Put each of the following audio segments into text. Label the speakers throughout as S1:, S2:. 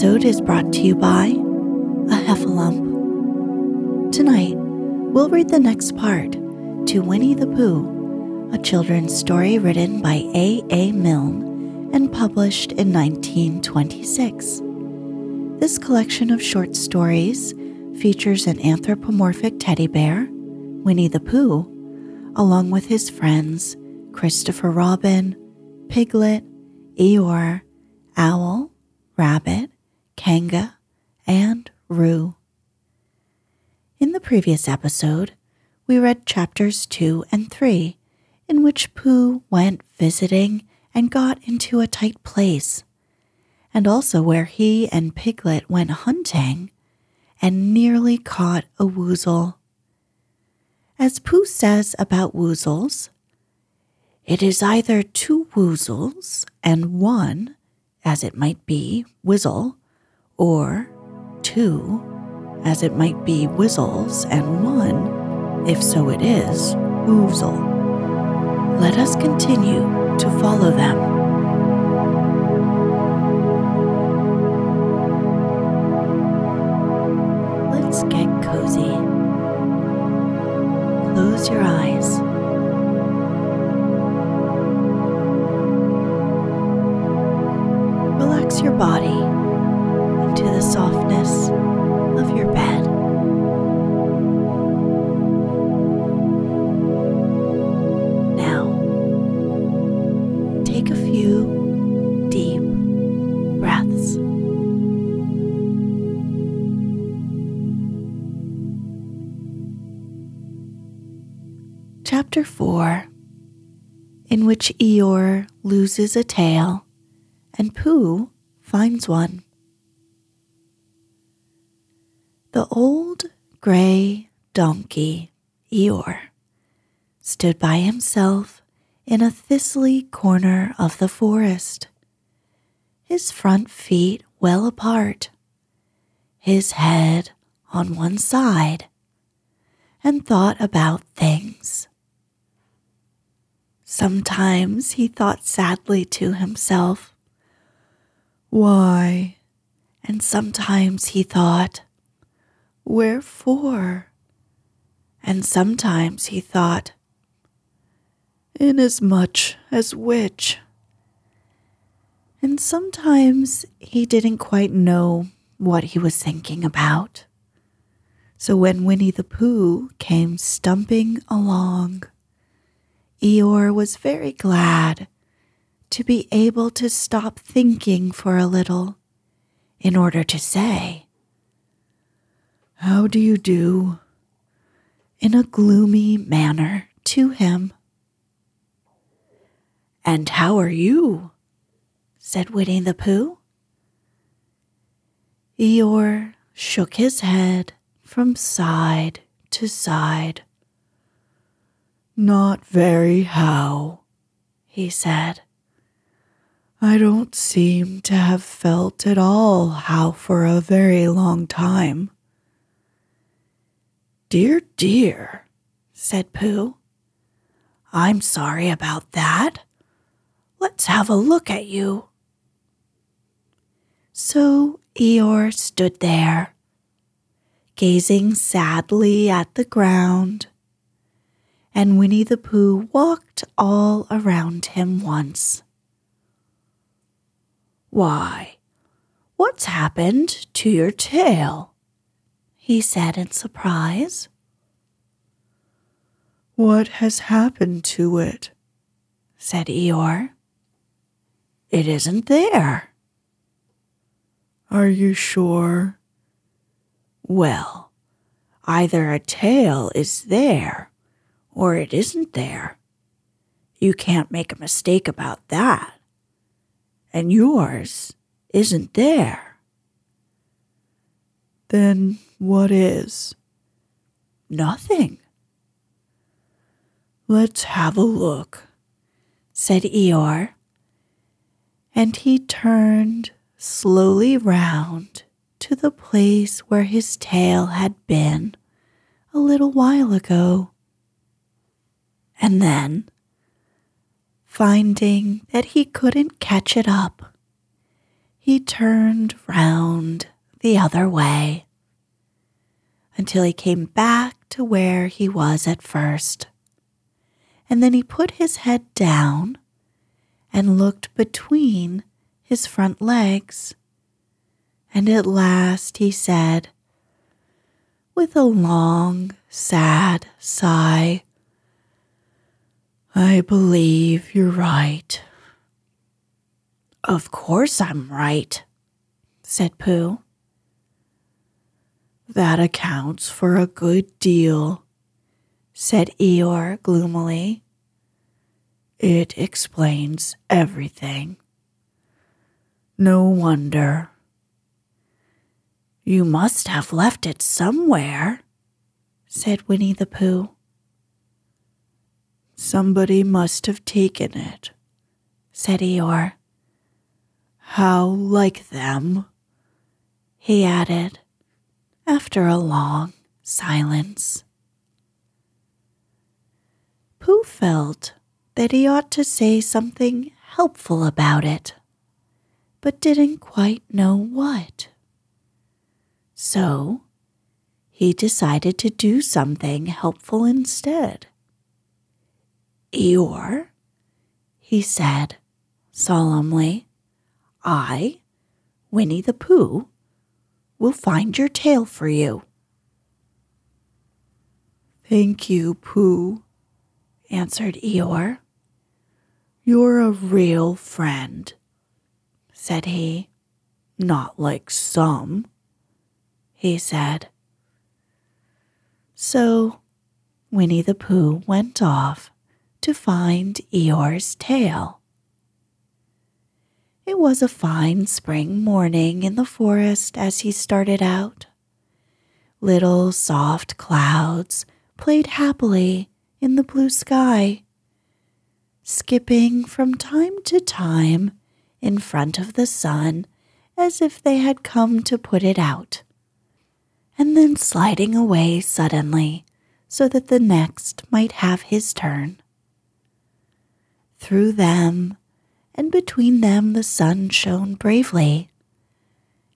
S1: Episode is brought to you by a Heffalump. Tonight, we'll read the next part to Winnie the Pooh, a children's story written by A. A. Milne and published in 1926. This collection of short stories features an anthropomorphic teddy bear, Winnie the Pooh, along with his friends Christopher Robin, Piglet, Eeyore, Owl, Rabbit, Kanga, and Roo. In the previous episode, we read chapters 2 and 3, in which Pooh went visiting and got into a tight place, and also where he and Piglet went hunting and nearly caught a woozle. As Pooh says about woozles, it is either two woozles and one, as it might be, whizzle, or two, as it might be, whizzles and one, if so it is, woozle. Let us continue to follow them. Let's get cozy. Close your eyes. Relax your body which Eeyore loses a tail and Pooh finds one. The old gray donkey, Eeyore, stood by himself in a thistly corner of the forest, his front feet well apart, his head on one side, and thought about things. Sometimes he thought sadly to himself, Why? And sometimes he thought, Wherefore? And sometimes he thought, Inasmuch as which? And sometimes he didn't quite know what he was thinking about. So when Winnie the Pooh came stumping along, Eeyore was very glad to be able to stop thinking for a little in order to say, How do you do? In a gloomy manner to him. And how are you? said Winnie the Pooh. Eeyore shook his head from side to side. Not very how, he said. I don't seem to have felt at all how for a very long time. Dear, dear, said Pooh. I'm sorry about that. Let's have a look at you. So Eeyore stood there, gazing sadly at the ground, and Winnie the Pooh walked all around him once. Why, what's happened to your tail? he said in surprise. What has happened to it? said Eeyore. It isn't there. Are you sure? Well, either a tail is there or it isn't there. You can't make a mistake about that and yours isn't there. Then what is? Nothing. Let's have a look, said Eeyore, and he turned slowly round to the place where his tail had been a little while ago. And then Finding that he couldn't catch it up, he turned round the other way until he came back to where he was at first. And then he put his head down and looked between his front legs. And at last he said, with a long, sad sigh, I believe you're right. Of course I'm right, said Pooh. That accounts for a good deal, said Eeyore gloomily. It explains everything. No wonder. You must have left it somewhere, said Winnie the Pooh. Somebody must have taken it, said Eeyore. How like them, he added, after a long silence. Pooh felt that he ought to say something helpful about it, but didn't quite know what. So he decided to do something helpful instead. Eeyore, he said solemnly, I, Winnie the Pooh, will find your tail for you. Thank you, Pooh, answered Eeyore. You're a real friend, said he. Not like some, he said. So Winnie the Pooh went off to find Eeyore's tail. It was a fine spring morning in the forest as he started out. Little soft clouds played happily in the blue sky, skipping from time to time in front of the sun as if they had come to put it out, and then sliding away suddenly so that the next might have his turn. Through them and between them the sun shone bravely,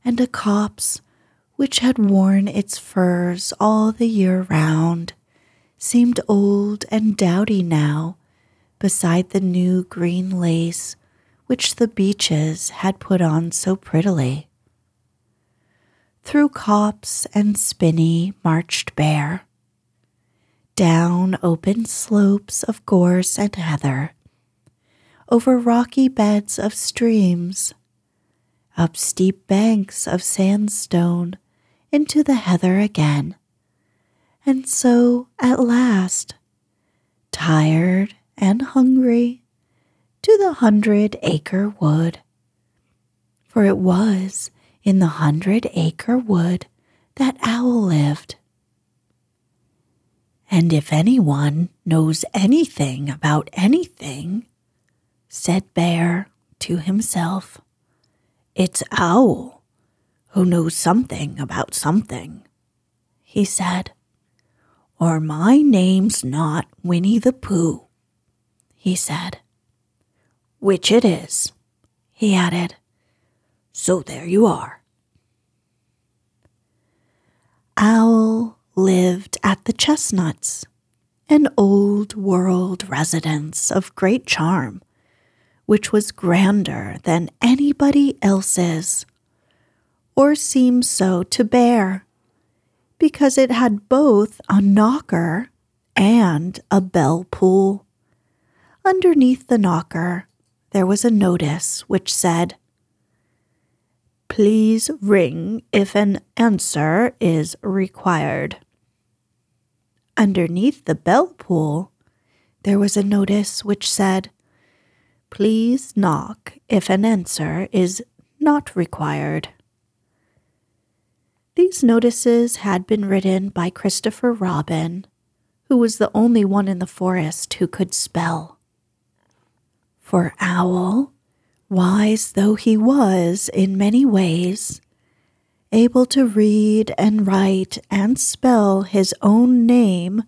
S1: and a copse which had worn its furs all the year round seemed old and dowdy now beside the new green lace which the beeches had put on so prettily. Through copse and spinney marched Bear, down open slopes of gorse and heather over rocky beds of streams, up steep banks of sandstone into the heather again. And so, at last, tired and hungry, to the hundred acre wood. For it was in the hundred acre wood that Owl lived. And if anyone knows anything about anything, said Bear to himself, it's Owl who knows something about something, he said. Or my name's not Winnie the Pooh, he said. Which it is, he added. So there you are. Owl lived at the Chestnuts, an old world residence of great charm, which was grander than anybody else's, or seemed so to Bear, because it had both a knocker and a bell pull. Underneath the knocker, there was a notice which said, Please ring if an answer is required. Underneath the bell pull, there was a notice which said, Please knock if an answer is not required. These notices had been written by Christopher Robin, who was the only one in the forest who could spell. For Owl, wise though he was in many ways, able to read and write and spell his own name,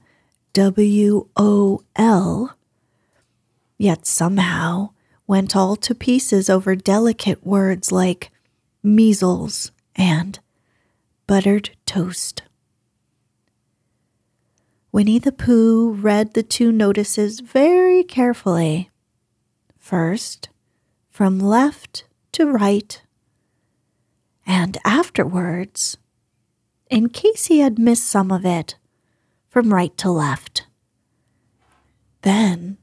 S1: W O L, yet somehow went all to pieces over delicate words like measles and buttered toast. Winnie the Pooh read the two notices very carefully. First, from left to right and afterwards, in case he had missed some of it, from right to left. Then,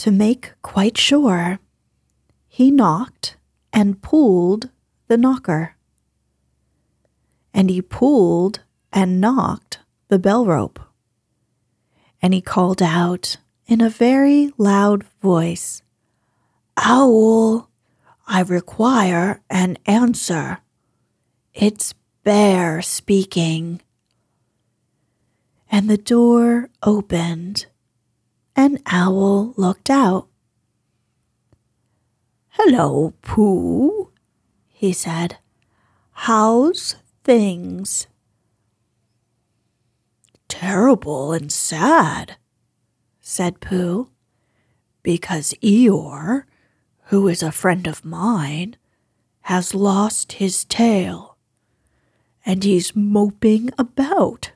S1: to make quite sure, he knocked and pulled the knocker. And he pulled and knocked the bell rope. And he called out in a very loud voice, Owl, I require an answer. It's Bear speaking. And the door opened, and Owl looked out. Hello, Pooh, he said. How's things? Terrible and sad, said Pooh, because Eeyore, who is a friend of mine, has lost his tail and he's moping about.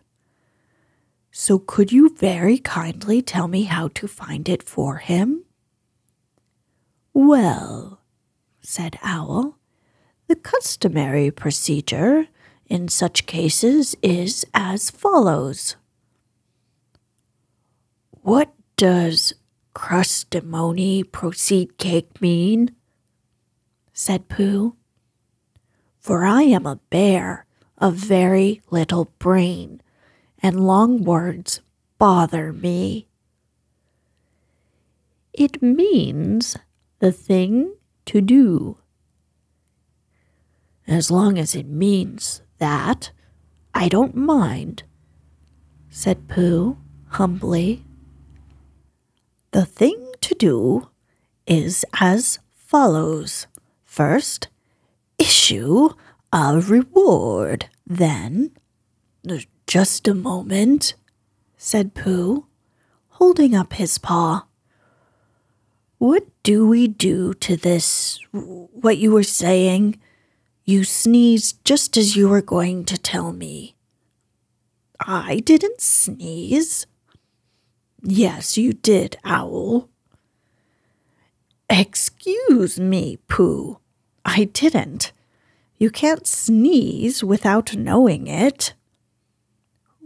S1: So, could you very kindly tell me how to find it for him? Well, said Owl, the customary procedure in such cases is as follows. What does crustimony proceed cake mean? said Pooh. For I am a bear of very little brain, and long words bother me. It means the thing to do. As long as it means that, I don't mind, said Pooh humbly. The thing to do is as follows. First, issue a reward. Then, just a moment, said Pooh, holding up his paw. What do we do to this? What you were saying? You sneezed just as you were going to tell me. I didn't sneeze. Yes, you did, Owl. Excuse me, Pooh. I didn't. You can't sneeze without knowing it.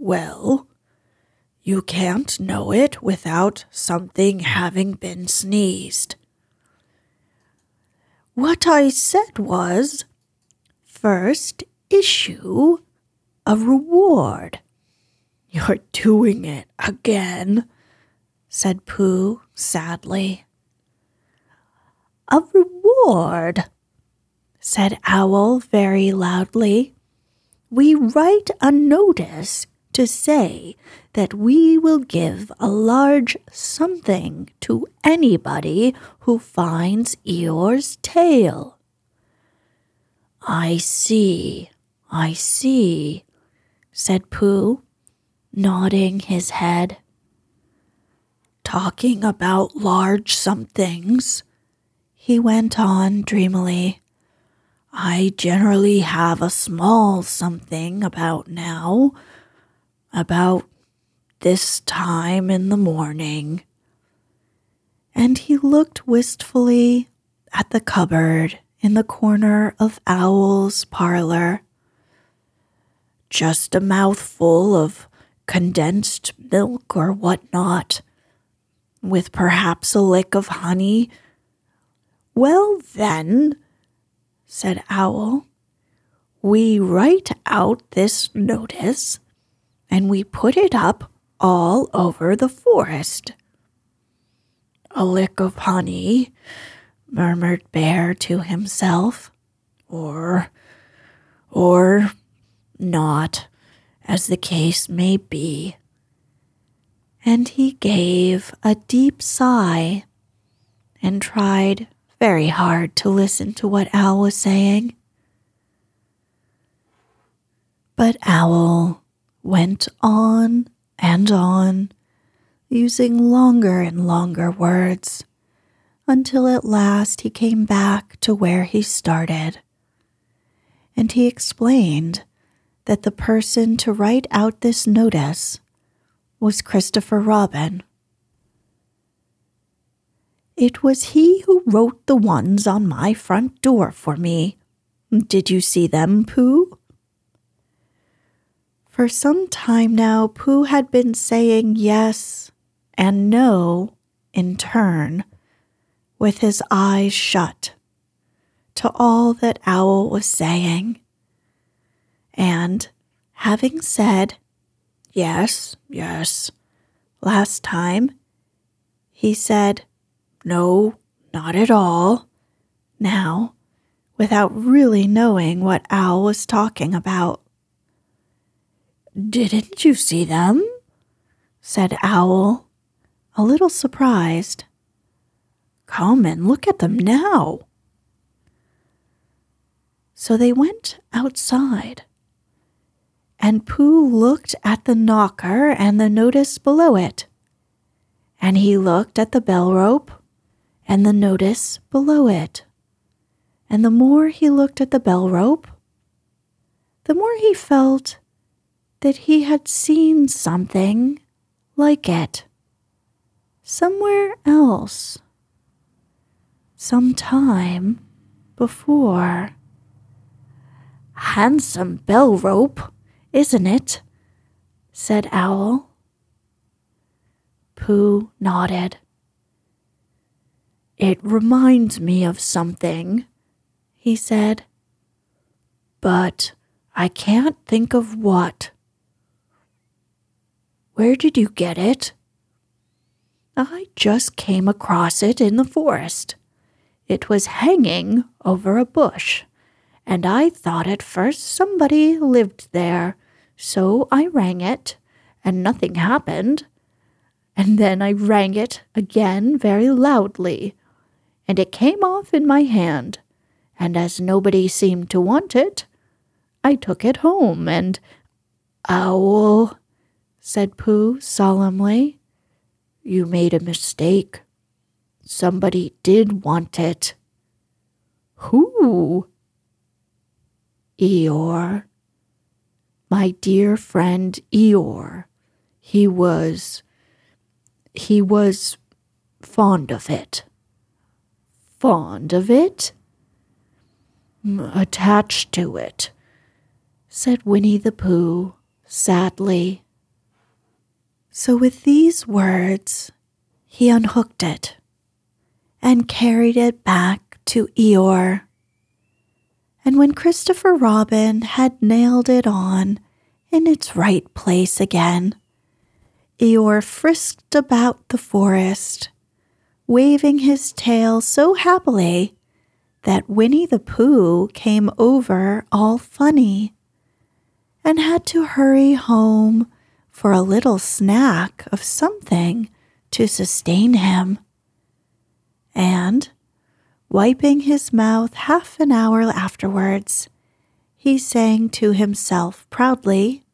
S1: Well, you can't know it without something having been sneezed. What I said was first issue a reward. You're doing it again, said Pooh sadly. A reward, said Owl very loudly. We write a notice to say that we will give a large something to anybody who finds Eeyore's tail. I see, I see, said Pooh, nodding his head. Talking about large somethings, he went on dreamily. I generally have a small something about now, about this time in the morning. And he looked wistfully at the cupboard in the corner of Owl's parlor. Just a mouthful of condensed milk or what not, with perhaps a lick of honey. Well, then, said Owl, we write out this notice and we put it up all over the forest. A lick of honey, murmured Bear to himself, or, or not, as the case may be. And he gave a deep sigh and tried very hard to listen to what Owl was saying. But Owl went on and on, using longer and longer words, until at last he came back to where he started. And he explained that the person to write out this notice was Christopher Robin. It was he who wrote the ones on my front door for me. Did you see them, Pooh? For some time now, Pooh had been saying yes and no in turn, with his eyes shut, to all that Owl was saying. And having said, Yes, yes, last time, he said, No, not at all, now, without really knowing what Owl was talking about. Didn't you see them? said Owl, a little surprised. Come and look at them now. So they went outside, and Pooh looked at the knocker and the notice below it, and he looked at the bell rope and the notice below it. And the more he looked at the bell rope, the more he felt that he had seen something like it somewhere else, some time before. Handsome bell rope, isn't it? said Owl. Pooh nodded. It reminds me of something, he said, but I can't think of what. Where did you get it? I just came across it in the forest. It was hanging over a bush, and I thought at first somebody lived there, so I rang it, and nothing happened. And then I rang it again very loudly, and it came off in my hand, and as nobody seemed to want it, I took it home and. Owl, said Pooh solemnly. You made a mistake. Somebody did want it. Who? Eeyore. My dear friend Eeyore. He was. He was fond of it. Fond of it? Attached to it, said Winnie the Pooh sadly. So, with these words, he unhooked it and carried it back to Eeyore. And when Christopher Robin had nailed it on in its right place again. Eeyore frisked about the forest, waving his tail so happily that Winnie the Pooh came over all funny and had to hurry home for a little snack of something to sustain him. And, wiping his mouth half an hour afterwards, he sang to himself proudly,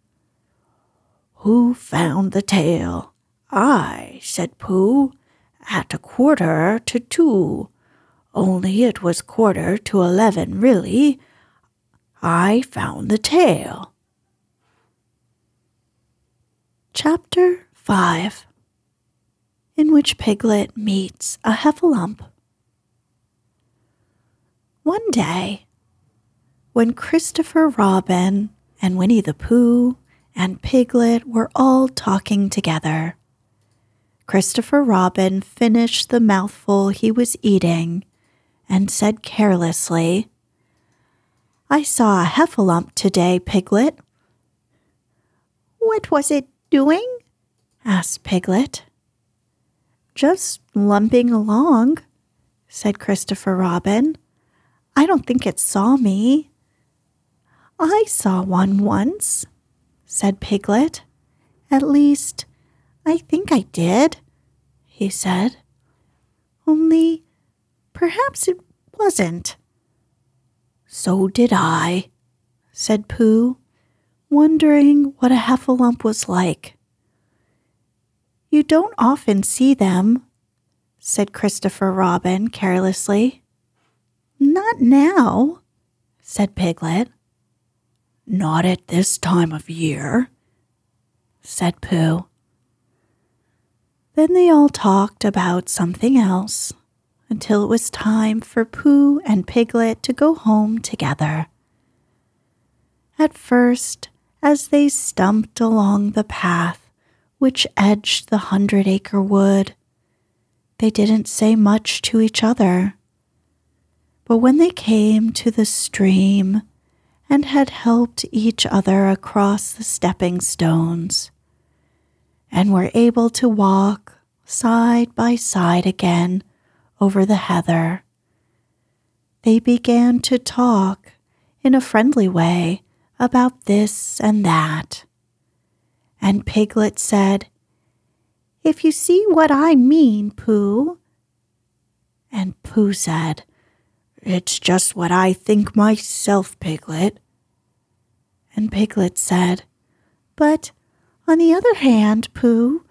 S1: Who found the tail? I, said Pooh, at a quarter to two. Only it was quarter to eleven, really. I found the tail. Chapter 5 In which Piglet meets a heffalump. One day, when Christopher Robin and Winnie the Pooh and Piglet were all talking together, Christopher Robin finished the mouthful he was eating and said carelessly, I saw a heffalump today, Piglet. What was it doing? asked Piglet. Just lumping along, said Christopher Robin. I don't think it saw me. I saw one once, said Piglet. At least, I think I did, he said. Only perhaps it wasn't. So did I, said Pooh, wondering what a heffalump was like. You don't often see them, said Christopher Robin carelessly. Not now, said Piglet. Not at this time of year, said Pooh. Then they all talked about something else until it was time for Pooh and Piglet to go home together. At first, as they stumped along the path which edged the hundred acre wood, they didn't say much to each other. But when they came to the stream and had helped each other across the stepping stones, and were able to walk side by side again over the heather, they began to talk in a friendly way about this and that. And Piglet said, If you see what I mean, Pooh. And Pooh said, It's just what I think myself, Piglet. And Piglet said, But on the other hand, Pooh,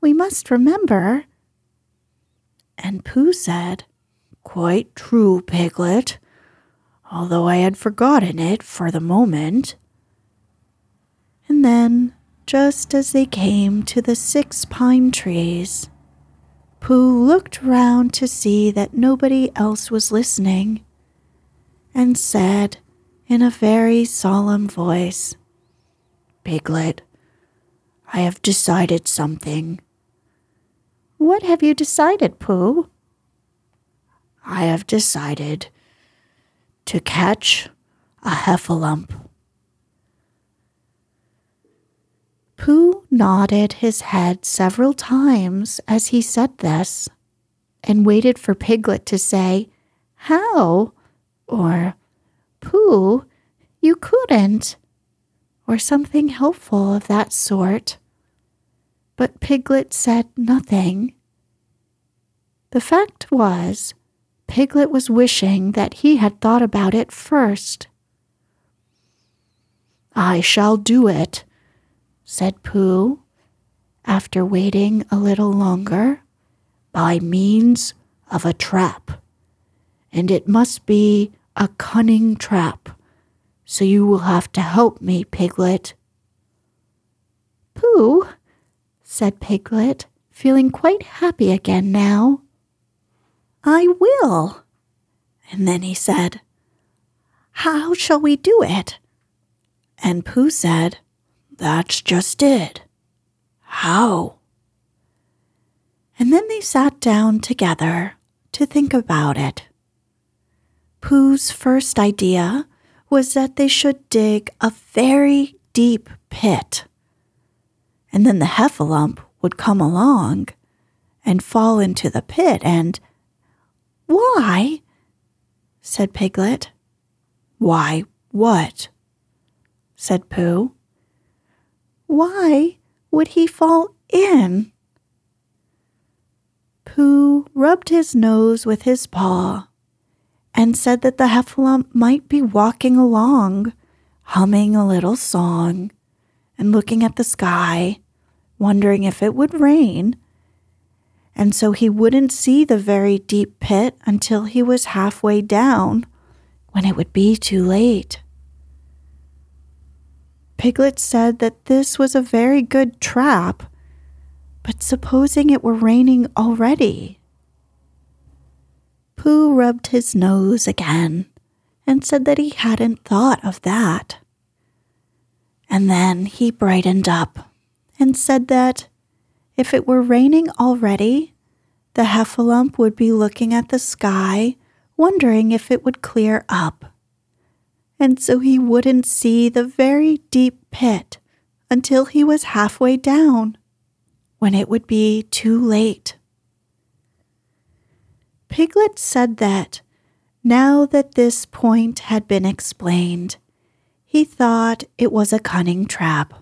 S1: we must remember. And Pooh said, Quite true, Piglet, although I had forgotten it for the moment. And then, just as they came to the six pine trees, Pooh looked round to see that nobody else was listening and said in a very solemn voice, Piglet, I have decided something. What have you decided, Pooh? I have decided to catch a heffalump. Pooh nodded his head several times as he said this and waited for Piglet to say, How? or Pooh, you couldn't, or something helpful of that sort. But Piglet said nothing. The fact was, Piglet was wishing that he had thought about it first. I shall do it, said Pooh, after waiting a little longer, by means of a trap. And it must be a cunning trap, so you will have to help me, Piglet. Pooh, said Piglet, feeling quite happy again now. I will. And then he said, How shall we do it? And Pooh said, That's just it. How? And then they sat down together to think about it. Pooh's first idea was that they should dig a very deep pit. And then the heffalump would come along and fall into the pit and. Why? said Piglet. Why, what? said Pooh. Why would he fall in? Pooh rubbed his nose with his paw and said that the heffalump might be walking along, humming a little song and looking at the sky, wondering if it would rain. And so he wouldn't see the very deep pit until he was halfway down, when it would be too late. Piglet said that this was a very good trap, but supposing it were raining already? Pooh rubbed his nose again and said that he hadn't thought of that. And then he brightened up and said that if it were raining already, the heffalump would be looking at the sky, wondering if it would clear up and so he wouldn't see the very deep pit until he was halfway down, when it would be too late. Piglet said that, now that this point had been explained, he thought it was a cunning trap.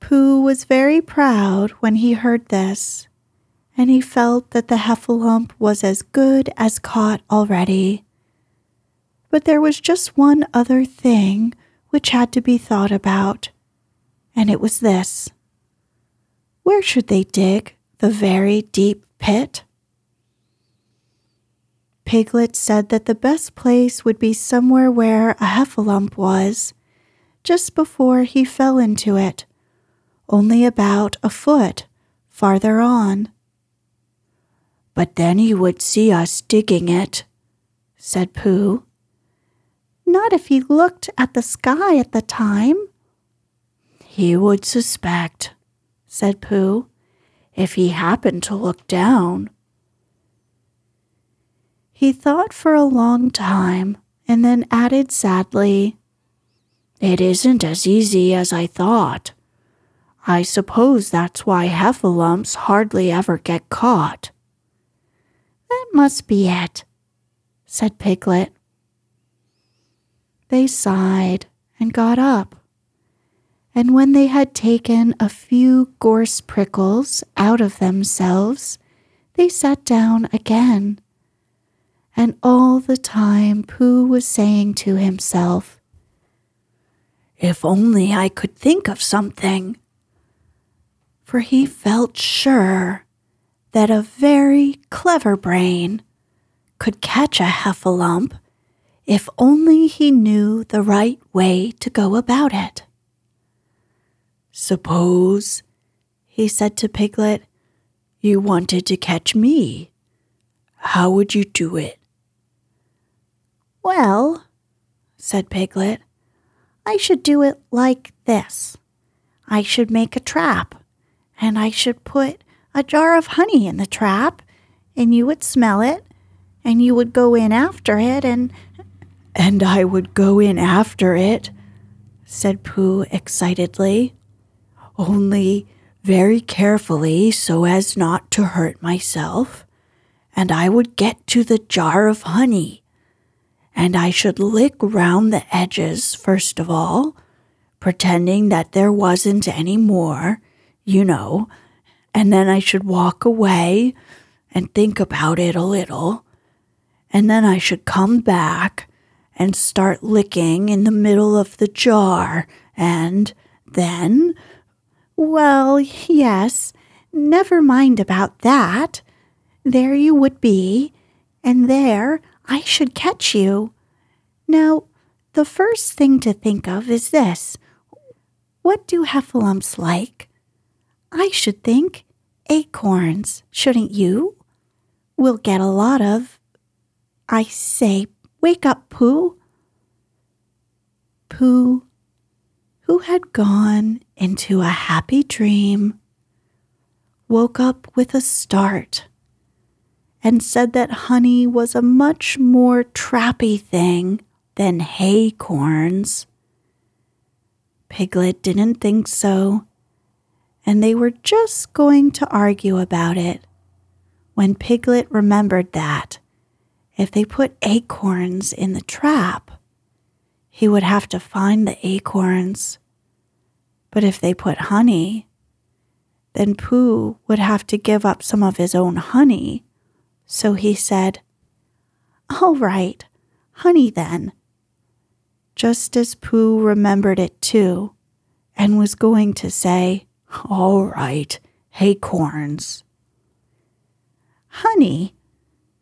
S1: Pooh was very proud when he heard this, and he felt that the heffalump was as good as caught already. But there was just one other thing which had to be thought about, and it was this. Where should they dig the very deep pit? Piglet said that the best place would be somewhere where a heffalump was, just before he fell into it, only about a foot farther on. But then he would see us digging it, said Pooh. Not if he looked at the sky at the time. He would suspect, said Pooh, if he happened to look down. He thought for a long time and then added sadly, It isn't as easy as I thought. I suppose that's why heffalumps hardly ever get caught. That must be it, said Piglet. They sighed and got up. And when they had taken a few gorse prickles out of themselves, they sat down again. And all the time Pooh was saying to himself, If only I could think of something. For he felt sure that a very clever brain could catch a heffalump if only he knew the right way to go about it. Suppose, he said to Piglet, you wanted to catch me. How would you do it? Well, said Piglet, I should do it like this. I should make a trap, and I should put a jar of honey in the trap, and you would smell it, and you would go in after it and and I would go in after it, said Pooh excitedly. Only very carefully so as not to hurt myself, and I would get to the jar of honey, and I should lick round the edges first of all, pretending that there wasn't any more, you know, and then I should walk away and think about it a little, and then I should come back and start licking in the middle of the jar, and then, well, yes, never mind about that. There you would be, and there I should catch you. Now, the first thing to think of is this What do heffalumps like? I should think haycorns, shouldn't you? We'll get a lot of. I say, Wake up, Pooh. Pooh, who had gone into a happy dream, woke up with a start and said that honey was a much more trappy thing than haycorns. Piglet didn't think so, and they were just going to argue about it when Piglet remembered that if they put acorns in the trap, he would have to find the acorns. But if they put honey, then Pooh would have to give up some of his own honey. So he said, All right, honey then. Just as Pooh remembered it too, and was going to say, All right, acorns. Honey,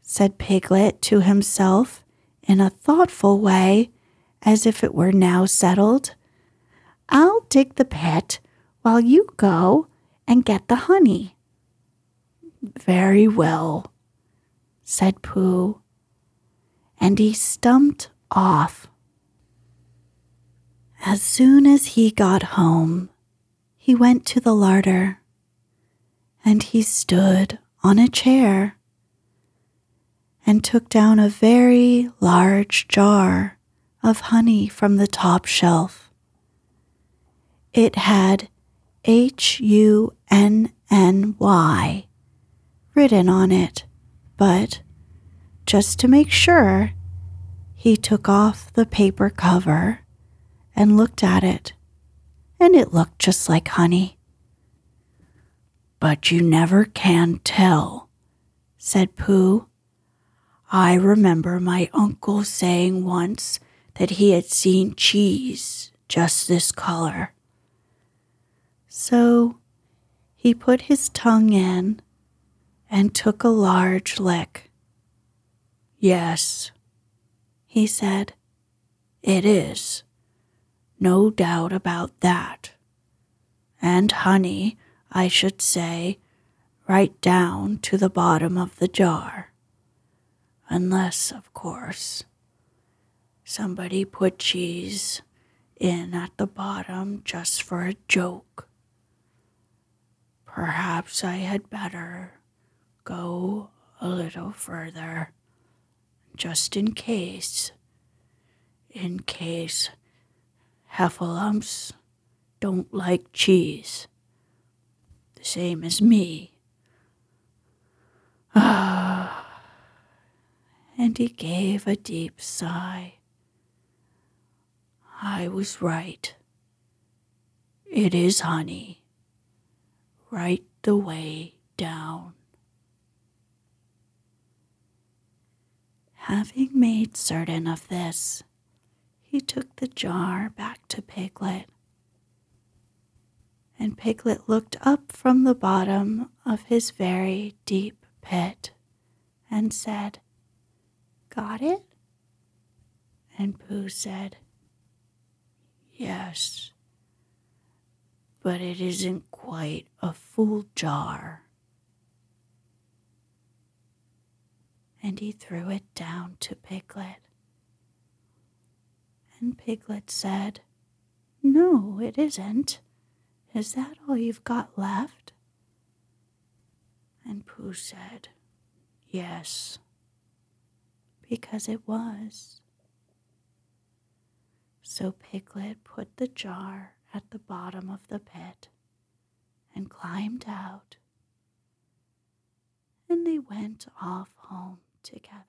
S1: said Piglet to himself in a thoughtful way, as if it were now settled. I'll dig the pit while you go and get the honey. Very well, said Pooh, and he stumped off. As soon as he got home, he went to the larder, and he stood on a chair and took down a very large jar of honey from the top shelf. It had H U N N Y written on it, but just to make sure, he took off the paper cover and looked at it, and it looked just like honey. But you never can tell, said Pooh. I remember my uncle saying once that he had seen cheese just this color. So he put his tongue in and took a large lick. Yes, he said, it is. No doubt about that. And honey, I should say, right down to the bottom of the jar. Unless, of course, somebody put cheese in at the bottom just for a joke. Perhaps I had better go a little further, just in case. In case heffalumps don't like cheese, the same as me. Ah. and he gave a deep sigh. I was right. It is honey right the way down. Having made certain of this, took the jar back to Piglet. And Piglet looked up from the bottom of his very deep pit and said, Got it? And Pooh said, Yes but it isn't quite a full jar. And he threw it down to Piglet. And Piglet said, No, it isn't. Is that all you've got left? And Pooh said, Yes, because it was. So Piglet put the jar at the bottom of the pit and climbed out, and they went off home together.